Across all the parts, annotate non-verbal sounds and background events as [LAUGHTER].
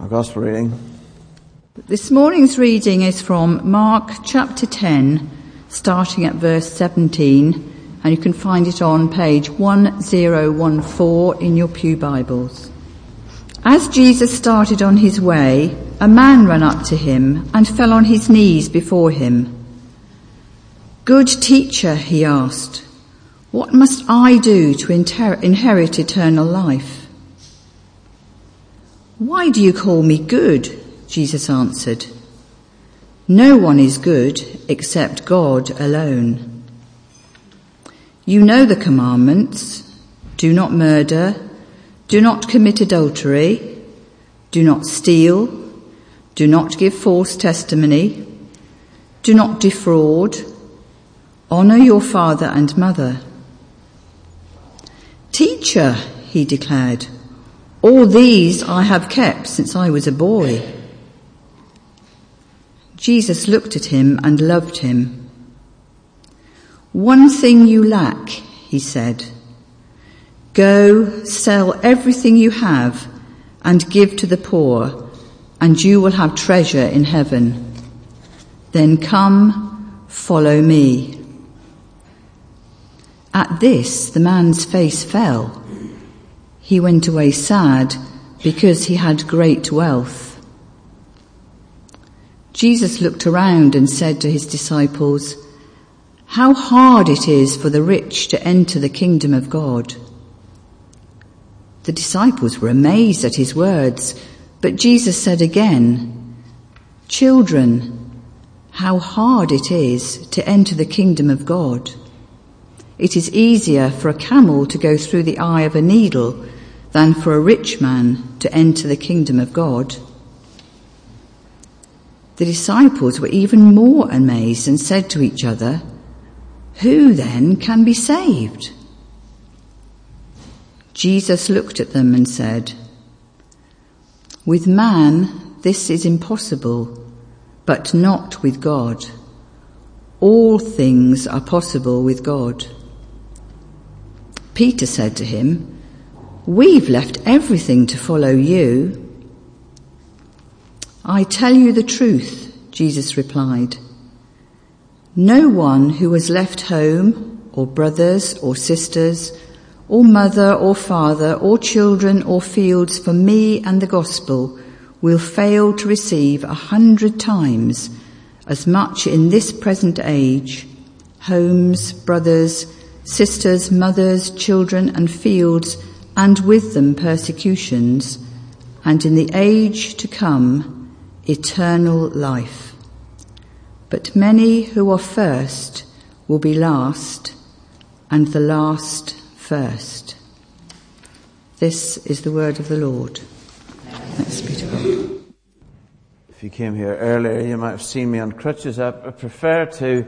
Our Gospel reading. This morning's reading is from Mark chapter 10, starting at verse 17, and you can find it on page 1014 in your Pew Bibles. As Jesus started on his way, a man ran up to him and fell on his knees before him. Good teacher, he asked, what must I do to inherit eternal life? Why do you call me good? Jesus answered. No one is good except God alone. You know the commandments. Do not murder. Do not commit adultery. Do not steal. Do not give false testimony. Do not defraud. Honor your father and mother. Teacher, he declared, all these I have kept since I was a boy. Jesus looked at him and loved him. One thing you lack, he said. Go, sell everything you have and give to the poor, and you will have treasure in heaven. Then come, follow me. At this, the man's face fell. He went away sad because he had great wealth. Jesus looked around and said to his disciples, how hard it is for the rich to enter the kingdom of God. The disciples were amazed at his words, but Jesus said again, children, how hard it is to enter the kingdom of God. It is easier for a camel to go through the eye of a needle than for a rich man to enter the kingdom of God. The disciples were even more amazed and said to each other, who then can be saved? Jesus looked at them and said, with man this is impossible, but not with God. All things are possible with God. Peter said to him, We've left everything to follow you. I tell you the truth, Jesus replied. No one who has left home or brothers or sisters or mother or father or children or fields for me and the gospel will fail to receive a hundred times as much in this present age, homes, brothers, sisters, mothers, children and fields, and with them persecutions, and in the age to come, eternal life. But many who are first will be last, and the last first. This is the word of the Lord. Thanks be to God. If you came here earlier, you might have seen me on crutches. I prefer to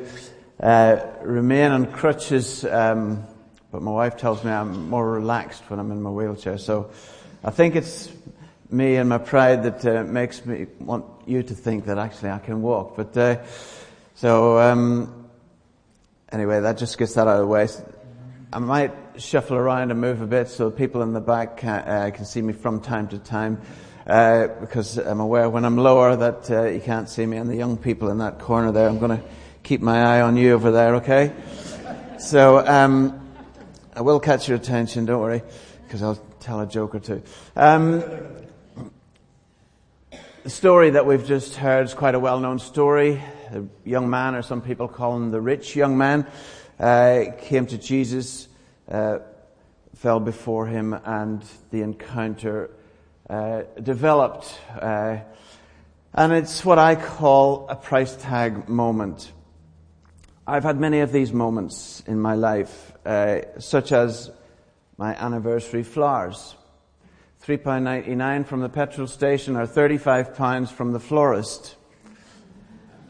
uh, remain on crutches, um, but my wife tells me I'm more relaxed when I'm in my wheelchair. So I think it's me and my pride that uh, makes me want you to think that actually I can walk. But uh, so um, anyway, that just gets that out of the way. I might shuffle around and move a bit so people in the back can, uh, can see me from time to time. Uh, because I'm aware when I'm lower that uh, you can't see me and the young people in that corner there. I'm going to keep my eye on you over there, okay? So, um, I will catch your attention, don't worry, because I'll tell a joke or two. Um, the story that we've just heard is quite a well-known story. A young man, or some people call him the rich young man, uh, came to Jesus, uh, fell before him, and the encounter uh, developed. Uh, and it's what I call a price tag moment. I've had many of these moments in my life, uh, such as my anniversary flowers. £3.99 from the petrol station or £35 from the florist.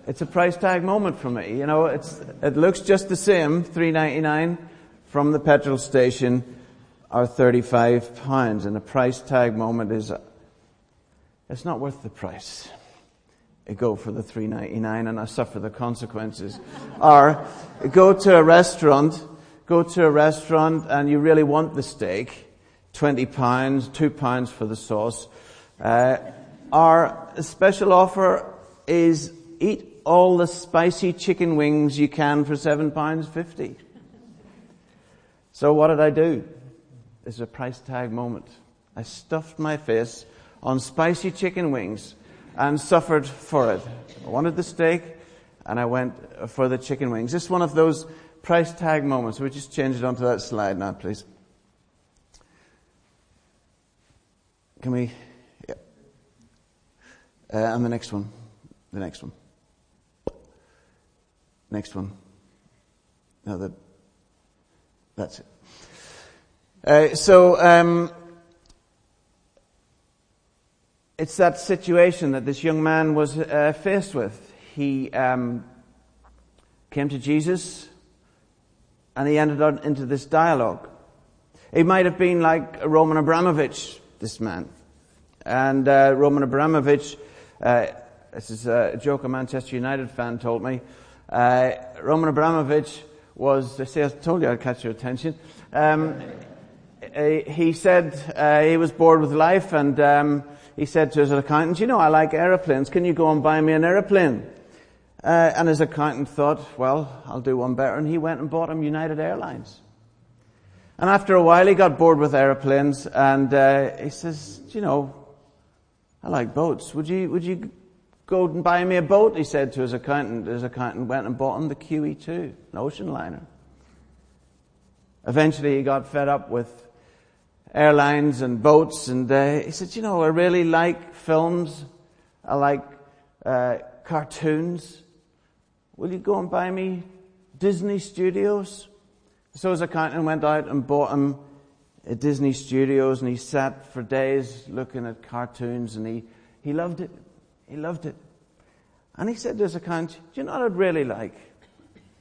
It's a price tag moment for me. You know, it's, it looks just the same, £3.99 from the petrol station or 35 pounds. And a price tag moment is, it's not worth the price. Go for the 3.99 and I suffer the consequences. [LAUGHS] or go to a restaurant, go to a restaurant and you really want the steak, 20 pounds, 2 pounds for the sauce. Uh, Our special offer is eat all the spicy chicken wings you can for seven pounds fifty. So what did I do? This is a price tag moment. I stuffed my face on spicy chicken wings and suffered for it. I wanted the steak and I went for the chicken wings. Is one of those price tag moments. We just change it onto that slide now, please. Can we? Yeah. Uh, and the next one. The next one. Next one. No, the, that's it. Uh, so, um, it's that situation that this young man was uh, faced with. He um, came to Jesus and he ended up into this dialogue. He might have been like Roman Abramovich, this man. And uh, Roman Abramovich, uh, this is a joke a Manchester United fan told me. Uh, Roman Abramovich was, I say I told you I'd catch your attention. Um, he said uh, he was bored with life and um, he said to his accountant, you know, I like aeroplanes. Can you go and buy me an aeroplane? Uh, and his accountant thought, well, I'll do one better. And he went and bought him United Airlines. And after a while, he got bored with airplanes and uh, he says, you know, I like boats. Would you, would you go and buy me a boat? He said to his accountant. His accountant went and bought him the QE2, an ocean liner. Eventually, he got fed up with airlines and boats, and uh, he said, "You know, I really like films. I like uh, cartoons. Will you go and buy me Disney Studios?" So his accountant went out and bought him a Disney Studios, and he sat for days looking at cartoons, and he he loved it. He loved it. And he said to his accountant, "Do you know what I'd really like?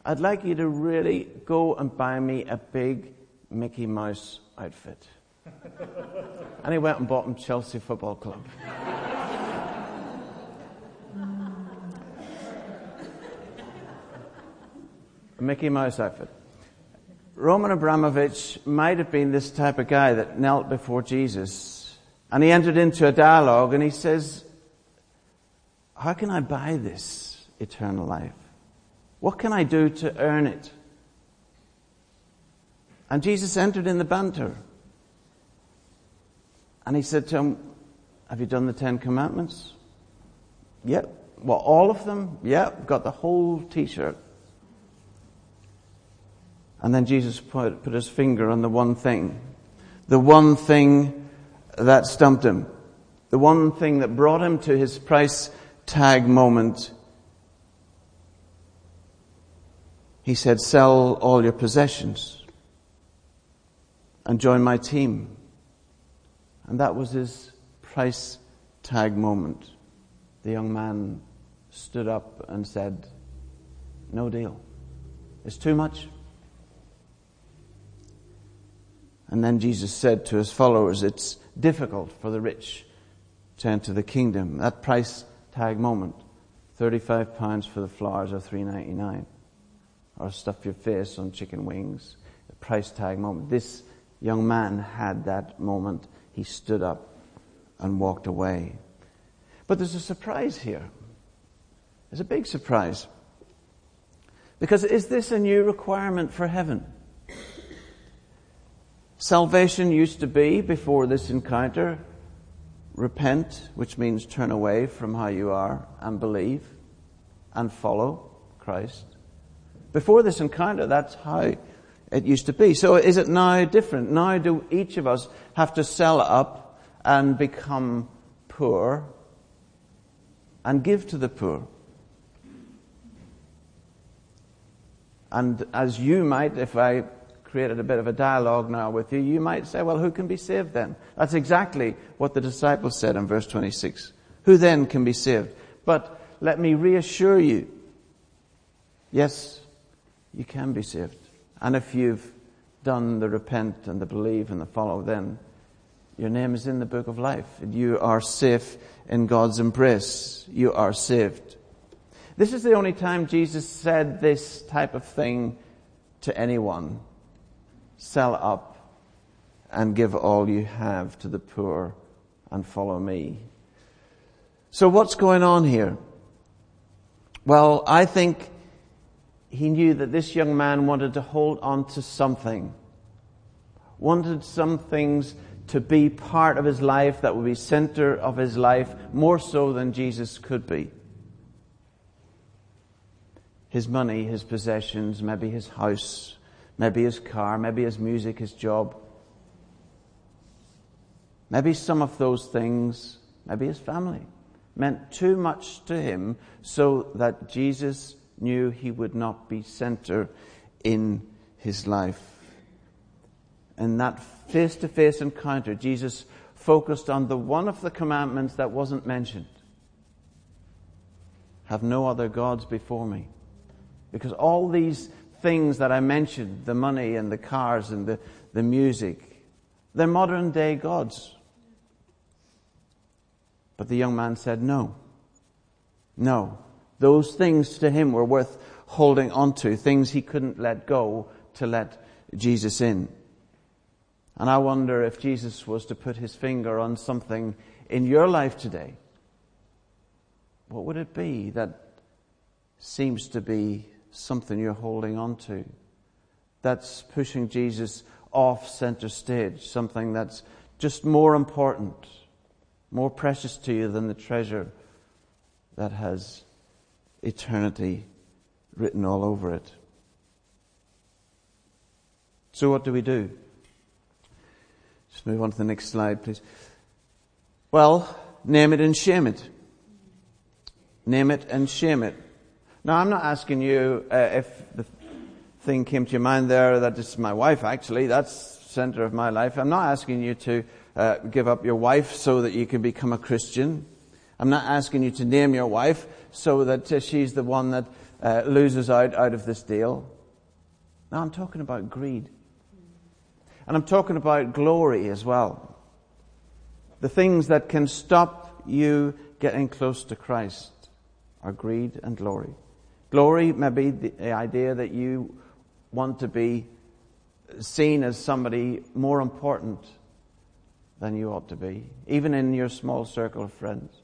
I'd like you to really go and buy me a big Mickey Mouse outfit." [LAUGHS] and he went and bought him Chelsea Football Club. [LAUGHS] Mickey Mouse outfit. Roman Abramovich might have been this type of guy that knelt before Jesus and he entered into a dialogue and he says, How can I buy this eternal life? What can I do to earn it? And Jesus entered in the banter. And he said to him, Have you done the Ten Commandments? Yep. Well, all of them? Yep. Got the whole t shirt. And then Jesus put, put his finger on the one thing. The one thing that stumped him. The one thing that brought him to his price tag moment. He said, Sell all your possessions and join my team. And that was his price tag moment. The young man stood up and said, No deal. It's too much. And then Jesus said to his followers, It's difficult for the rich to enter the kingdom. That price tag moment, 35 pounds for the flowers or 3.99 or stuff your face on chicken wings. The price tag moment. This young man had that moment he stood up and walked away. But there's a surprise here. There's a big surprise. Because is this a new requirement for heaven? Salvation used to be, before this encounter, repent, which means turn away from how you are and believe and follow Christ. Before this encounter, that's how it used to be. So is it now different? Now do each of us have to sell up and become poor and give to the poor? And as you might, if I created a bit of a dialogue now with you, you might say, well, who can be saved then? That's exactly what the disciples said in verse 26. Who then can be saved? But let me reassure you, yes, you can be saved. And if you've done the repent and the believe and the follow, then your name is in the book of life. And you are safe in God's embrace. You are saved. This is the only time Jesus said this type of thing to anyone. Sell up and give all you have to the poor and follow me. So what's going on here? Well, I think he knew that this young man wanted to hold on to something, wanted some things to be part of his life that would be center of his life more so than Jesus could be. His money, his possessions, maybe his house, maybe his car, maybe his music, his job. Maybe some of those things, maybe his family, meant too much to him so that Jesus knew he would not be center in his life. In that face to face encounter, Jesus focused on the one of the commandments that wasn't mentioned. Have no other gods before me. Because all these things that I mentioned, the money and the cars and the, the music, they're modern day gods. But the young man said, No. No. Those things to him were worth holding onto, things he couldn't let go to let Jesus in. And I wonder if Jesus was to put his finger on something in your life today, what would it be that seems to be something you're holding on to? That's pushing Jesus off center stage, something that's just more important more precious to you than the treasure that has eternity written all over it. So, what do we do? Just move on to the next slide, please. Well, name it and shame it. Name it and shame it. Now, I'm not asking you uh, if the thing came to your mind there that is my wife, actually. That's center of my life. I'm not asking you to uh, give up your wife so that you can become a Christian. I'm not asking you to name your wife so that uh, she's the one that uh, loses out out of this deal. No, I'm talking about greed. And I'm talking about glory as well. The things that can stop you getting close to Christ are greed and glory. Glory may be the idea that you want to be seen as somebody more important than you ought to be, even in your small circle of friends,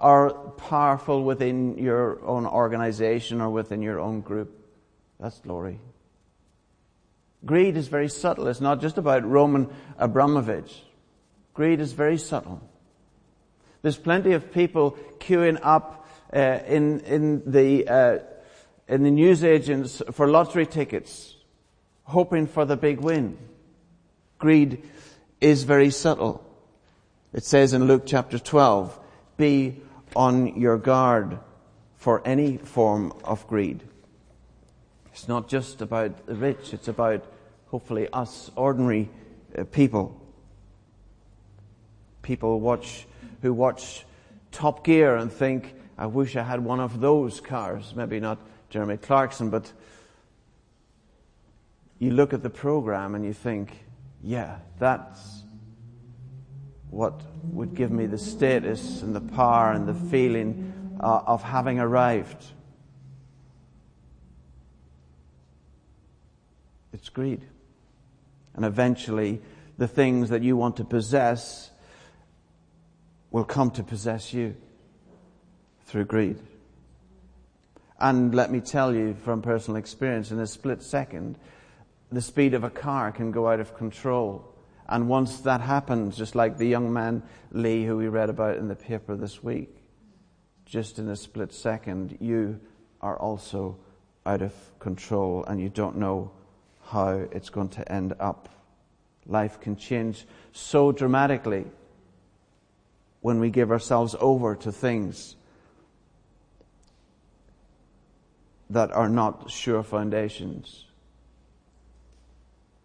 or powerful within your own organization or within your own group. That's glory. Greed is very subtle. It's not just about Roman Abramovich. Greed is very subtle. There's plenty of people queuing up uh, in in the uh, in the newsagents for lottery tickets, hoping for the big win. Greed is very subtle. It says in Luke chapter 12, be on your guard for any form of greed. It's not just about the rich, it's about hopefully us ordinary uh, people. People watch, who watch Top Gear and think, I wish I had one of those cars. Maybe not Jeremy Clarkson, but you look at the program and you think, yeah, that's what would give me the status and the power and the feeling uh, of having arrived. It's greed. And eventually, the things that you want to possess will come to possess you through greed. And let me tell you from personal experience, in a split second, the speed of a car can go out of control. And once that happens, just like the young man Lee who we read about in the paper this week, just in a split second, you are also out of control and you don't know how it's going to end up. Life can change so dramatically when we give ourselves over to things that are not sure foundations.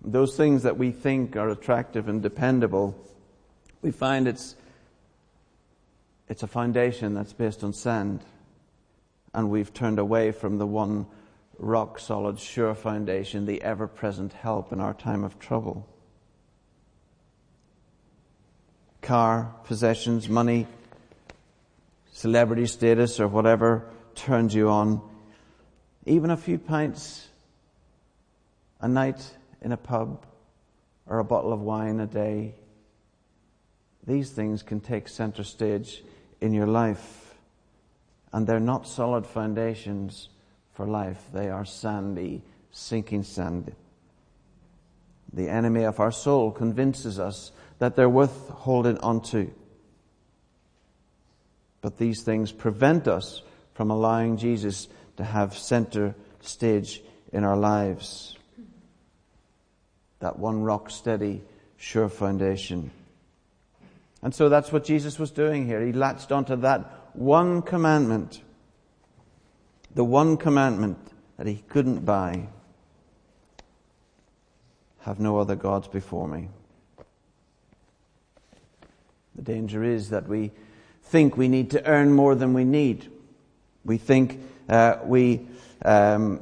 Those things that we think are attractive and dependable, we find it's, it's a foundation that's based on sand. And we've turned away from the one rock solid, sure foundation, the ever present help in our time of trouble. Car, possessions, money, celebrity status, or whatever turns you on. Even a few pints a night in a pub or a bottle of wine a day. These things can take center stage in your life. And they're not solid foundations for life. They are sandy, sinking sand. The enemy of our soul convinces us that they're worth holding onto. But these things prevent us from allowing Jesus to have center stage in our lives. That one rock steady, sure foundation. And so that's what Jesus was doing here. He latched onto that one commandment. The one commandment that he couldn't buy. Have no other gods before me. The danger is that we think we need to earn more than we need. We think uh, we um,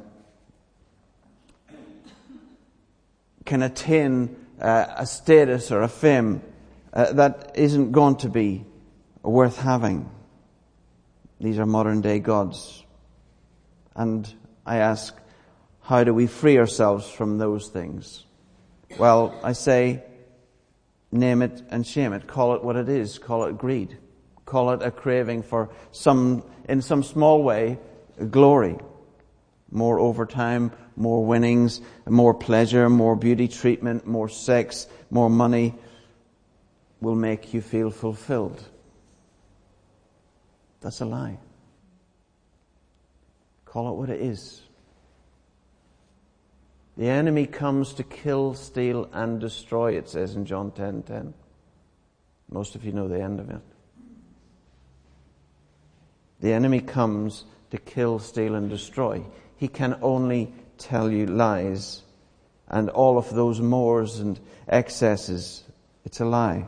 can attain uh, a status or a fame uh, that isn't going to be worth having. These are modern day gods. And I ask, how do we free ourselves from those things? Well, I say, name it and shame it. Call it what it is. Call it greed. Call it a craving for some, in some small way, glory. More overtime, more winnings, more pleasure, more beauty treatment, more sex, more money will make you feel fulfilled. That's a lie. Call it what it is. The enemy comes to kill, steal, and destroy, it says in John 10 10. Most of you know the end of it. The enemy comes to kill, steal, and destroy. He can only tell you lies and all of those mores and excesses. It's a lie.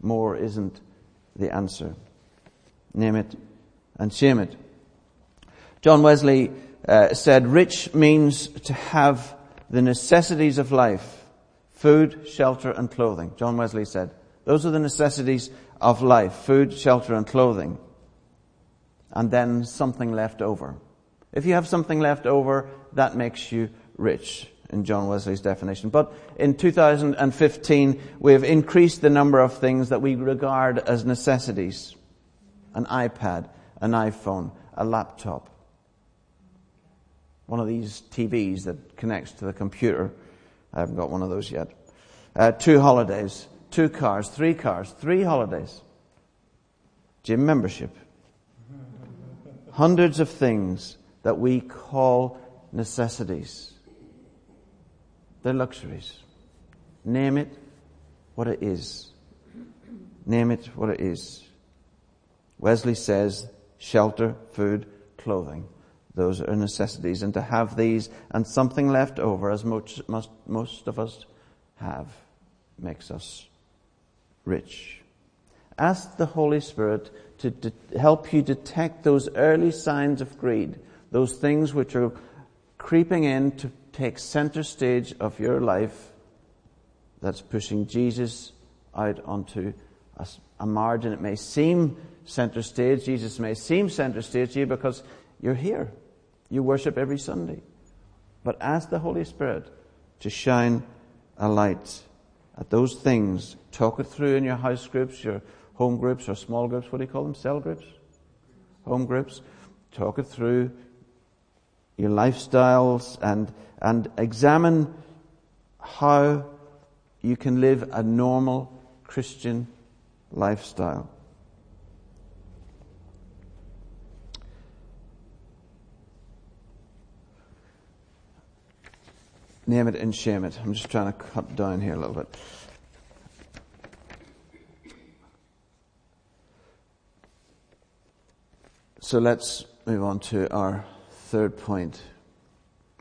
More isn't the answer. Name it and shame it. John Wesley uh, said, rich means to have the necessities of life. Food, shelter, and clothing. John Wesley said, those are the necessities of life. Food, shelter, and clothing. And then something left over. If you have something left over, that makes you rich in John Wesley's definition. But in 2015, we have increased the number of things that we regard as necessities. An iPad, an iPhone, a laptop, one of these TVs that connects to the computer. I haven't got one of those yet. Uh, two holidays, two cars, three cars, three holidays, gym membership, hundreds of things that we call necessities. They're luxuries. Name it what it is. Name it what it is. Wesley says shelter, food, clothing. Those are necessities. And to have these and something left over, as most, most, most of us have, makes us rich. Ask the Holy Spirit to de- help you detect those early signs of greed, those things which are creeping in to take center stage of your life that's pushing Jesus out onto a, a margin. It may seem center stage. Jesus may seem center stage to you because you're here. You worship every Sunday. But ask the Holy Spirit to shine a light at those things. Talk it through in your house groups, your home groups, or small groups. What do you call them? Cell groups? Home groups. Talk it through your lifestyles and, and examine how you can live a normal Christian lifestyle. Name it and shame it. I'm just trying to cut down here a little bit. So let's move on to our third point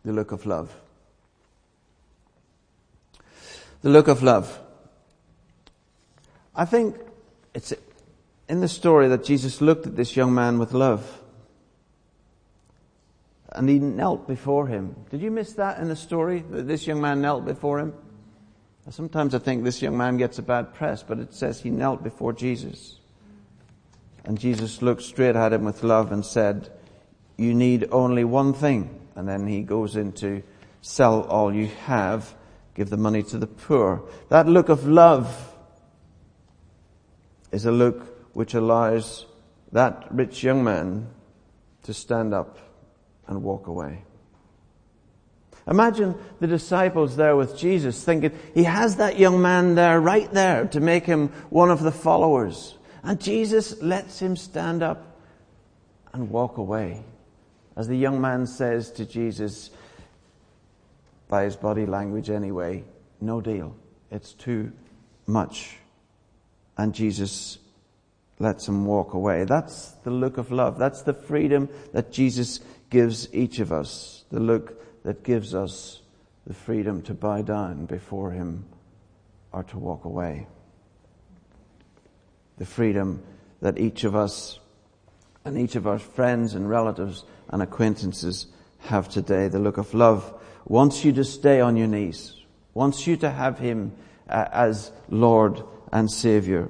the look of love. The look of love. I think it's in the story that Jesus looked at this young man with love and he knelt before him. Did you miss that in the story? That this young man knelt before him? Sometimes I think this young man gets a bad press, but it says he knelt before Jesus. And Jesus looked straight at him with love and said, You need only one thing. And then he goes into sell all you have, give the money to the poor. That look of love is a look which allows that rich young man to stand up and walk away. Imagine the disciples there with Jesus thinking, he has that young man there, right there, to make him one of the followers. And Jesus lets him stand up and walk away. As the young man says to Jesus, by his body language anyway, no deal. It's too much. And Jesus lets him walk away. That's the look of love. That's the freedom that Jesus gives each of us. The look that gives us the freedom to bow down before him or to walk away. The freedom that each of us and each of our friends and relatives and acquaintances have today. The look of love wants you to stay on your knees, wants you to have him uh, as Lord and Savior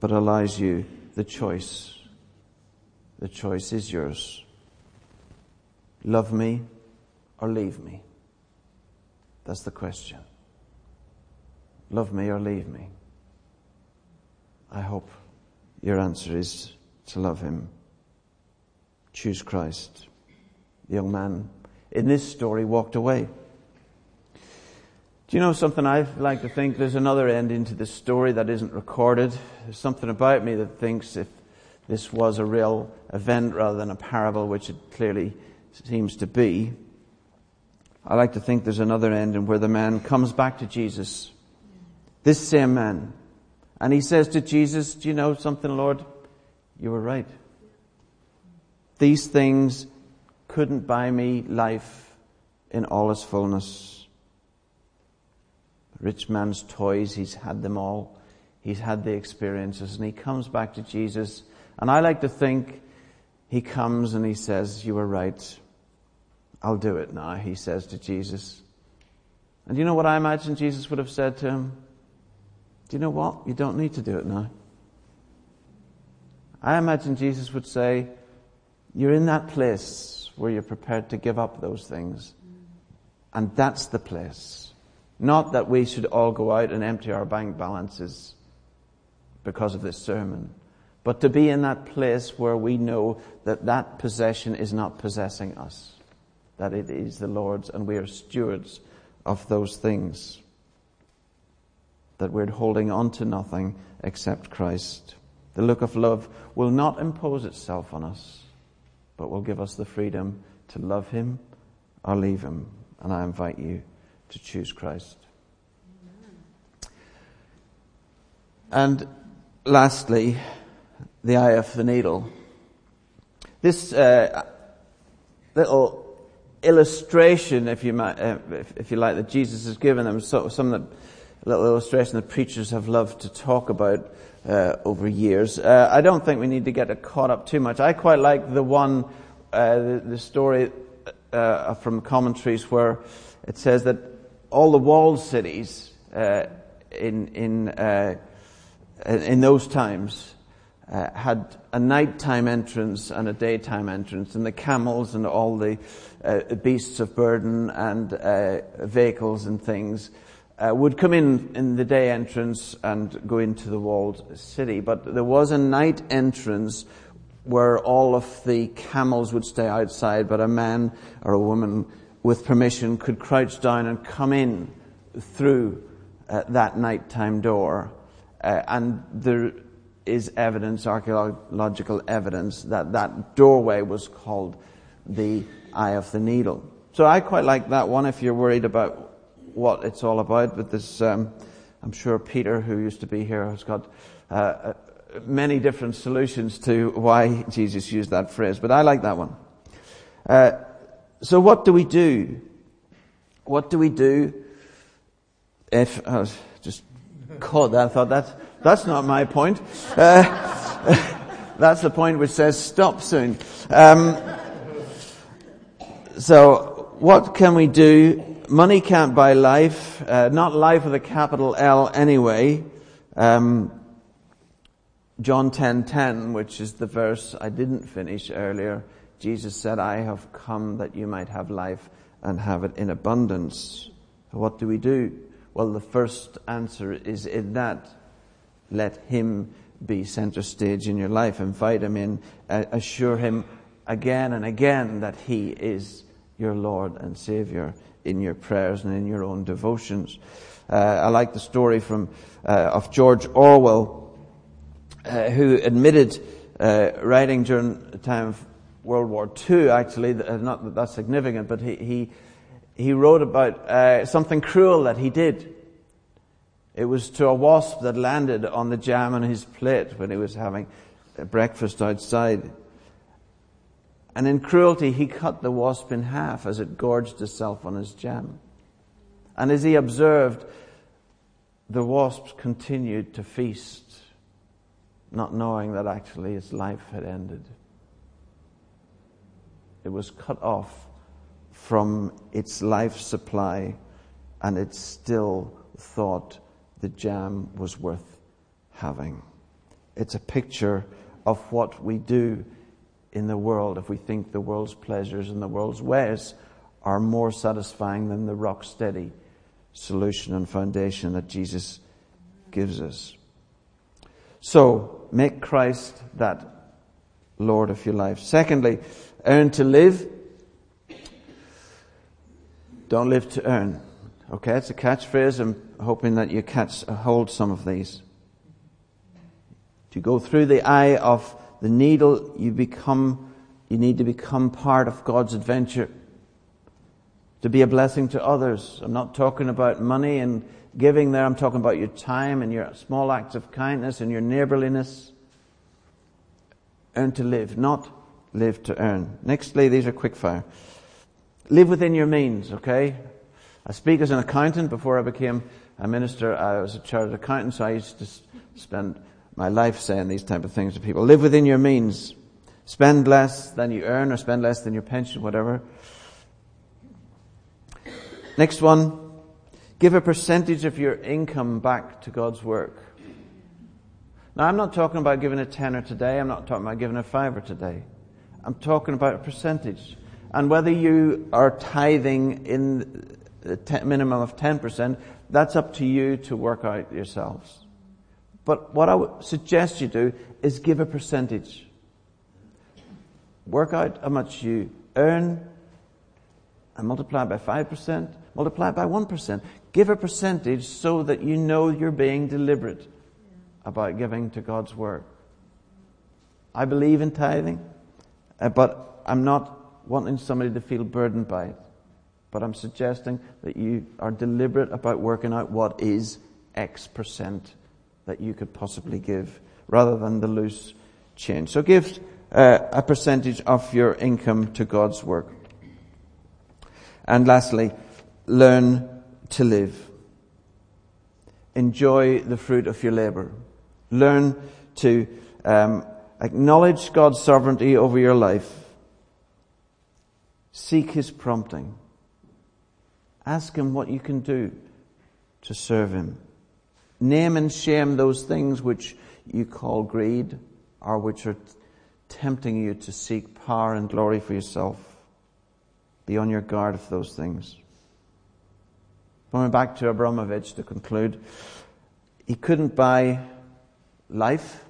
but allows you the choice. The choice is yours. Love me or leave me? That's the question. Love me or leave me? I hope your answer is to love him. Choose Christ. The young man in this story walked away. Do you know something? I like to think there's another ending to this story that isn't recorded. There's something about me that thinks if this was a real event rather than a parable, which it clearly seems to be, I like to think there's another ending where the man comes back to Jesus. This same man. And he says to Jesus, Do you know something, Lord? You were right. These things couldn't buy me life in all its fullness rich man's toys, he's had them all. He's had the experiences and he comes back to Jesus. And I like to think he comes and he says, you were right. I'll do it now, he says to Jesus. And you know what I imagine Jesus would have said to him? Do you know what? You don't need to do it now. I imagine Jesus would say, you're in that place where you're prepared to give up those things. And that's the place not that we should all go out and empty our bank balances because of this sermon, but to be in that place where we know that that possession is not possessing us, that it is the Lord's and we are stewards of those things, that we're holding on to nothing except Christ. The look of love will not impose itself on us, but will give us the freedom to love Him or leave Him. And I invite you to choose Christ. And lastly, the eye of the needle. This uh, little illustration, if you might, uh, if, if, you like, that Jesus has given them, so, some of the little illustration that preachers have loved to talk about uh, over years. Uh, I don't think we need to get caught up too much. I quite like the one, uh, the, the, story uh, from commentaries where it says that all the walled cities uh, in in uh, in those times had a nighttime entrance and a daytime entrance, and the camels and all the beasts of burden and vehicles and things uh, would come in in the day entrance and go into the walled city. But there was a night entrance where all of the camels would stay outside, but a man or a woman with permission, could crouch down and come in through uh, that nighttime door. Uh, and there is evidence, archaeological evidence, that that doorway was called the Eye of the Needle. So I quite like that one if you're worried about what it's all about. But this, um, I'm sure Peter, who used to be here, has got uh, uh many different solutions to why Jesus used that phrase. But I like that one. Uh, so what do we do? What do we do if, I was just caught that, I thought that's, that's not my point. Uh, [LAUGHS] that's the point which says stop soon. Um, so what can we do? Money can't buy life, uh, not life with a capital L anyway. Um, John 10:10, which is the verse I didn't finish earlier, Jesus said, I have come that you might have life and have it in abundance. What do we do? Well, the first answer is in that. Let Him be center stage in your life. Invite Him in. assure Him again and again that He is your Lord and Savior in your prayers and in your own devotions. Uh, I like the story from uh, of George Orwell, uh, who admitted uh, writing during the time of World War II. Actually, not that that's significant, but he he, he wrote about uh, something cruel that he did. It was to a wasp that landed on the jam on his plate when he was having breakfast outside. And in cruelty, he cut the wasp in half as it gorged itself on his jam. And as he observed, the wasps continued to feast, not knowing that actually its life had ended. It was cut off from its life supply, and it still thought the jam was worth having. It's a picture of what we do in the world if we think the world's pleasures and the world's ways are more satisfying than the rock steady solution and foundation that Jesus gives us. So, make Christ that Lord of your life. Secondly, earn to live. Don't live to earn. Okay, it's a catchphrase. I'm hoping that you catch hold some of these. To go through the eye of the needle, you become, you need to become part of God's adventure. To be a blessing to others. I'm not talking about money and giving there. I'm talking about your time and your small acts of kindness and your neighborliness. Earn to live, not live to earn. Nextly, these are quickfire. Live within your means, okay? I speak as an accountant. Before I became a minister, I was a chartered accountant, so I used to spend my life saying these type of things to people. Live within your means. Spend less than you earn or spend less than your pension, whatever. Next one. Give a percentage of your income back to God's work. Now I'm not talking about giving a tenner today. I'm not talking about giving a fiver today. I'm talking about a percentage. And whether you are tithing in a minimum of 10%, that's up to you to work out yourselves. But what I would suggest you do is give a percentage. Work out how much you earn and multiply by 5%, multiply by 1%. Give a percentage so that you know you're being deliberate about giving to God's work. I believe in tithing, uh, but I'm not wanting somebody to feel burdened by it. But I'm suggesting that you are deliberate about working out what is X percent that you could possibly give rather than the loose change. So give uh, a percentage of your income to God's work. And lastly, learn to live. Enjoy the fruit of your labor. Learn to um, acknowledge God's sovereignty over your life. Seek His prompting. Ask Him what you can do to serve Him. Name and shame those things which you call greed or which are tempting you to seek power and glory for yourself. Be on your guard for those things. Going back to Abramovich to conclude, he couldn't buy life,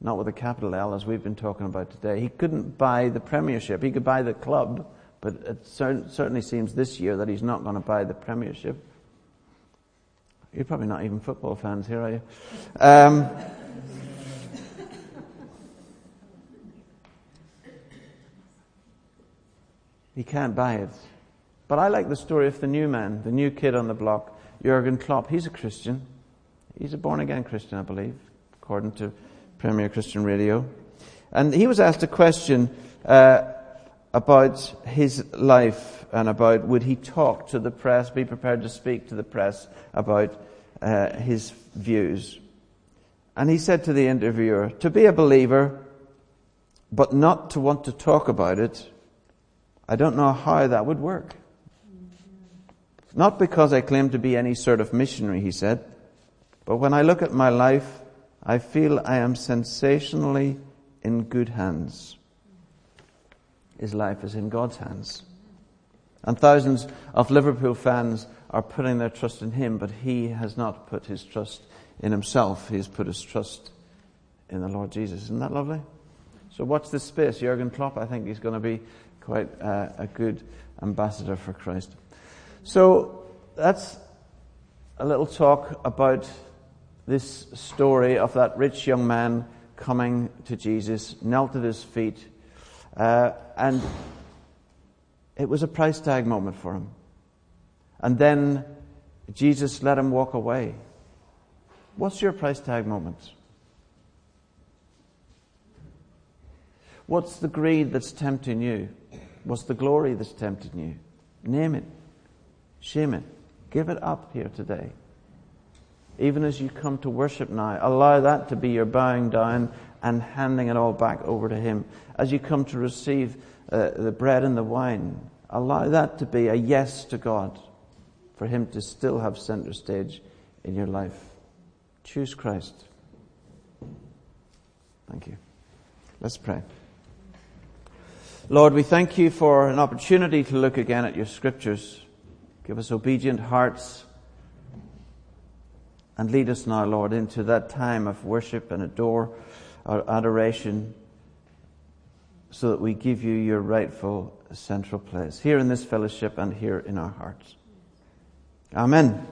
not with a capital L as we've been talking about today. He couldn't buy the premiership. He could buy the club, but it certainly seems this year that he's not going to buy the premiership. You're probably not even football fans here, are you? Um, he can't buy it. But I like the story of the new man, the new kid on the block, Jurgen Klopp. He's a Christian. He's a born again Christian, I believe, according to Premier Christian Radio. And he was asked a question uh, about his life and about would he talk to the press, be prepared to speak to the press about uh, his views. And he said to the interviewer, to be a believer, but not to want to talk about it, I don't know how that would work. Not because I claim to be any sort of missionary, he said, but when I look at my life, I feel I am sensationally in good hands. His life is in God's hands. And thousands of Liverpool fans are putting their trust in him, but he has not put his trust in himself. He has put his trust in the Lord Jesus. Isn't that lovely? So watch this space. Jurgen Klopp, I think he's going to be quite uh, a good ambassador for Christ. So that's a little talk about this story of that rich young man coming to Jesus, knelt at his feet, uh, and it was a price tag moment for him. And then Jesus let him walk away. What's your price tag moment? What's the greed that's tempting you? What's the glory that's tempting you? Name it. Shame it. Give it up here today. Even as you come to worship now, allow that to be your bowing down and handing it all back over to Him. As you come to receive uh, the bread and the wine, allow that to be a yes to God for Him to still have center stage in your life. Choose Christ. Thank you. Let's pray. Lord, we thank you for an opportunity to look again at your scriptures. Give us obedient hearts and lead us now, Lord, into that time of worship and adore, or adoration, so that we give you your rightful central place here in this fellowship and here in our hearts. Amen.